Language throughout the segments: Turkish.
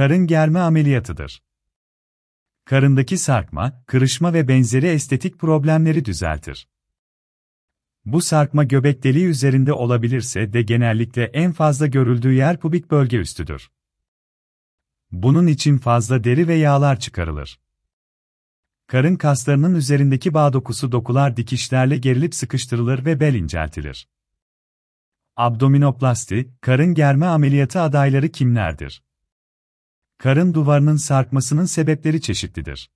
Karın germe ameliyatıdır. Karındaki sarkma, kırışma ve benzeri estetik problemleri düzeltir. Bu sarkma göbek deliği üzerinde olabilirse de genellikle en fazla görüldüğü yer pubik bölge üstüdür. Bunun için fazla deri ve yağlar çıkarılır. Karın kaslarının üzerindeki bağ dokusu dokular dikişlerle gerilip sıkıştırılır ve bel inceltilir. Abdominoplasti, karın germe ameliyatı adayları kimlerdir? Karın duvarının sarkmasının sebepleri çeşitlidir.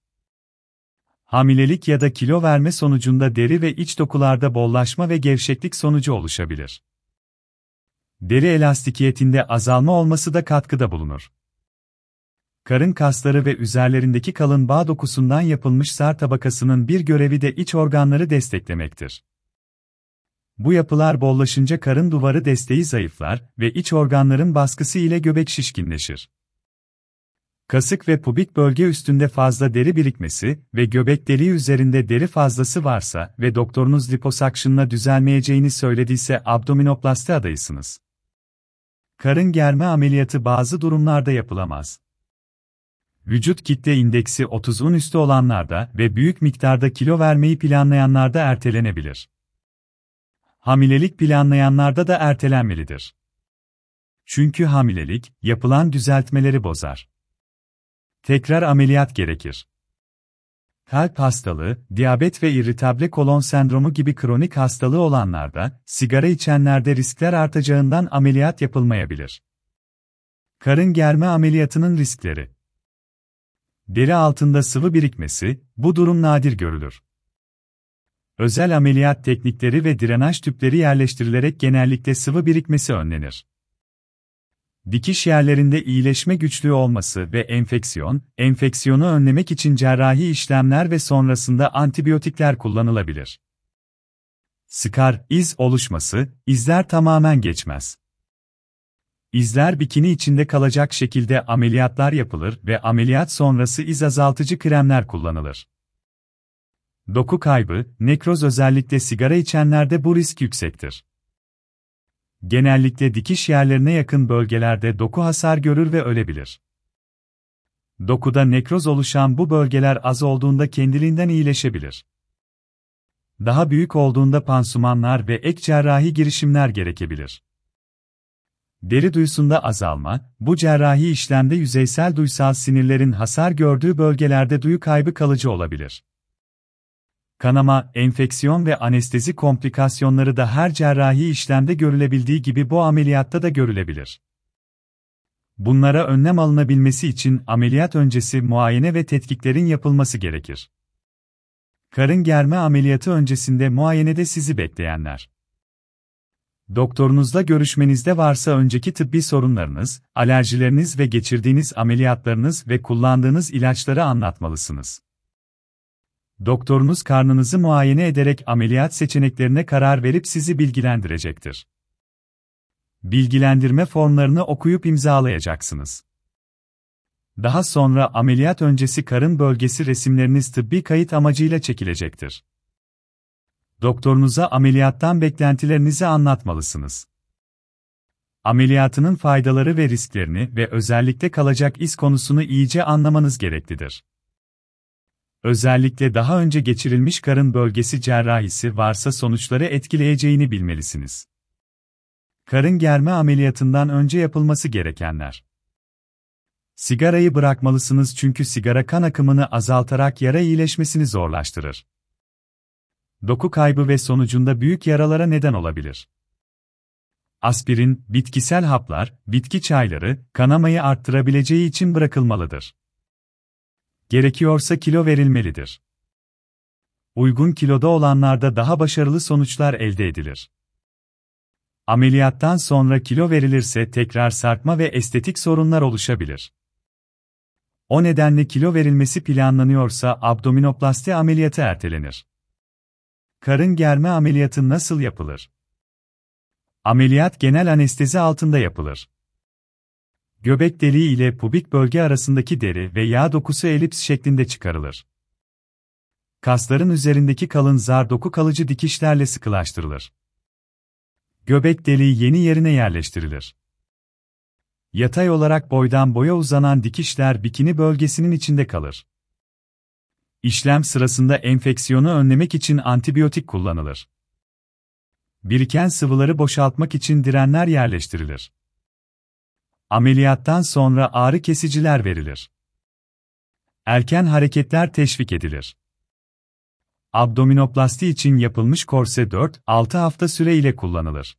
Hamilelik ya da kilo verme sonucunda deri ve iç dokularda bollaşma ve gevşeklik sonucu oluşabilir. Deri elastikiyetinde azalma olması da katkıda bulunur. Karın kasları ve üzerlerindeki kalın bağ dokusundan yapılmış sar tabakasının bir görevi de iç organları desteklemektir. Bu yapılar bollaşınca karın duvarı desteği zayıflar ve iç organların baskısı ile göbek şişkinleşir. Kasık ve pubik bölge üstünde fazla deri birikmesi ve göbek deliği üzerinde deri fazlası varsa ve doktorunuz liposakşınla düzelmeyeceğini söylediyse abdominoplasti adayısınız. Karın germe ameliyatı bazı durumlarda yapılamaz. Vücut kitle indeksi 30'un üstü olanlarda ve büyük miktarda kilo vermeyi planlayanlarda ertelenebilir. Hamilelik planlayanlarda da ertelenmelidir. Çünkü hamilelik, yapılan düzeltmeleri bozar. Tekrar ameliyat gerekir. Kalp hastalığı, diyabet ve irritable kolon sendromu gibi kronik hastalığı olanlarda, sigara içenlerde riskler artacağından ameliyat yapılmayabilir. Karın germe ameliyatının riskleri Deri altında sıvı birikmesi, bu durum nadir görülür. Özel ameliyat teknikleri ve drenaj tüpleri yerleştirilerek genellikle sıvı birikmesi önlenir. Dikiş yerlerinde iyileşme güçlüğü olması ve enfeksiyon, enfeksiyonu önlemek için cerrahi işlemler ve sonrasında antibiyotikler kullanılabilir. Skar, iz oluşması, izler tamamen geçmez. İzler bikini içinde kalacak şekilde ameliyatlar yapılır ve ameliyat sonrası iz azaltıcı kremler kullanılır. Doku kaybı, nekroz özellikle sigara içenlerde bu risk yüksektir. Genellikle dikiş yerlerine yakın bölgelerde doku hasar görür ve ölebilir. Dokuda nekroz oluşan bu bölgeler az olduğunda kendiliğinden iyileşebilir. Daha büyük olduğunda pansumanlar ve ek cerrahi girişimler gerekebilir. Deri duyusunda azalma, bu cerrahi işlemde yüzeysel duysal sinirlerin hasar gördüğü bölgelerde duyu kaybı kalıcı olabilir. Kanama, enfeksiyon ve anestezi komplikasyonları da her cerrahi işlemde görülebildiği gibi bu ameliyatta da görülebilir. Bunlara önlem alınabilmesi için ameliyat öncesi muayene ve tetkiklerin yapılması gerekir. Karın germe ameliyatı öncesinde muayenede sizi bekleyenler. Doktorunuzla görüşmenizde varsa önceki tıbbi sorunlarınız, alerjileriniz ve geçirdiğiniz ameliyatlarınız ve kullandığınız ilaçları anlatmalısınız. Doktorunuz karnınızı muayene ederek ameliyat seçeneklerine karar verip sizi bilgilendirecektir. Bilgilendirme formlarını okuyup imzalayacaksınız. Daha sonra ameliyat öncesi karın bölgesi resimleriniz tıbbi kayıt amacıyla çekilecektir. Doktorunuza ameliyattan beklentilerinizi anlatmalısınız. Ameliyatının faydaları ve risklerini ve özellikle kalacak iz konusunu iyice anlamanız gereklidir. Özellikle daha önce geçirilmiş karın bölgesi cerrahisi varsa sonuçları etkileyeceğini bilmelisiniz. Karın germe ameliyatından önce yapılması gerekenler. Sigarayı bırakmalısınız çünkü sigara kan akımını azaltarak yara iyileşmesini zorlaştırır. Doku kaybı ve sonucunda büyük yaralara neden olabilir. Aspirin, bitkisel haplar, bitki çayları, kanamayı arttırabileceği için bırakılmalıdır. Gerekiyorsa kilo verilmelidir. Uygun kiloda olanlarda daha başarılı sonuçlar elde edilir. Ameliyattan sonra kilo verilirse tekrar sarkma ve estetik sorunlar oluşabilir. O nedenle kilo verilmesi planlanıyorsa abdominoplasti ameliyatı ertelenir. Karın germe ameliyatı nasıl yapılır? Ameliyat genel anestezi altında yapılır. Göbek deliği ile pubik bölge arasındaki deri ve yağ dokusu elips şeklinde çıkarılır. Kasların üzerindeki kalın zar doku kalıcı dikişlerle sıkılaştırılır. Göbek deliği yeni yerine yerleştirilir. Yatay olarak boydan boya uzanan dikişler bikini bölgesinin içinde kalır. İşlem sırasında enfeksiyonu önlemek için antibiyotik kullanılır. Biriken sıvıları boşaltmak için direnler yerleştirilir. Ameliyattan sonra ağrı kesiciler verilir. Erken hareketler teşvik edilir. Abdominoplasti için yapılmış korse 4-6 hafta süre ile kullanılır.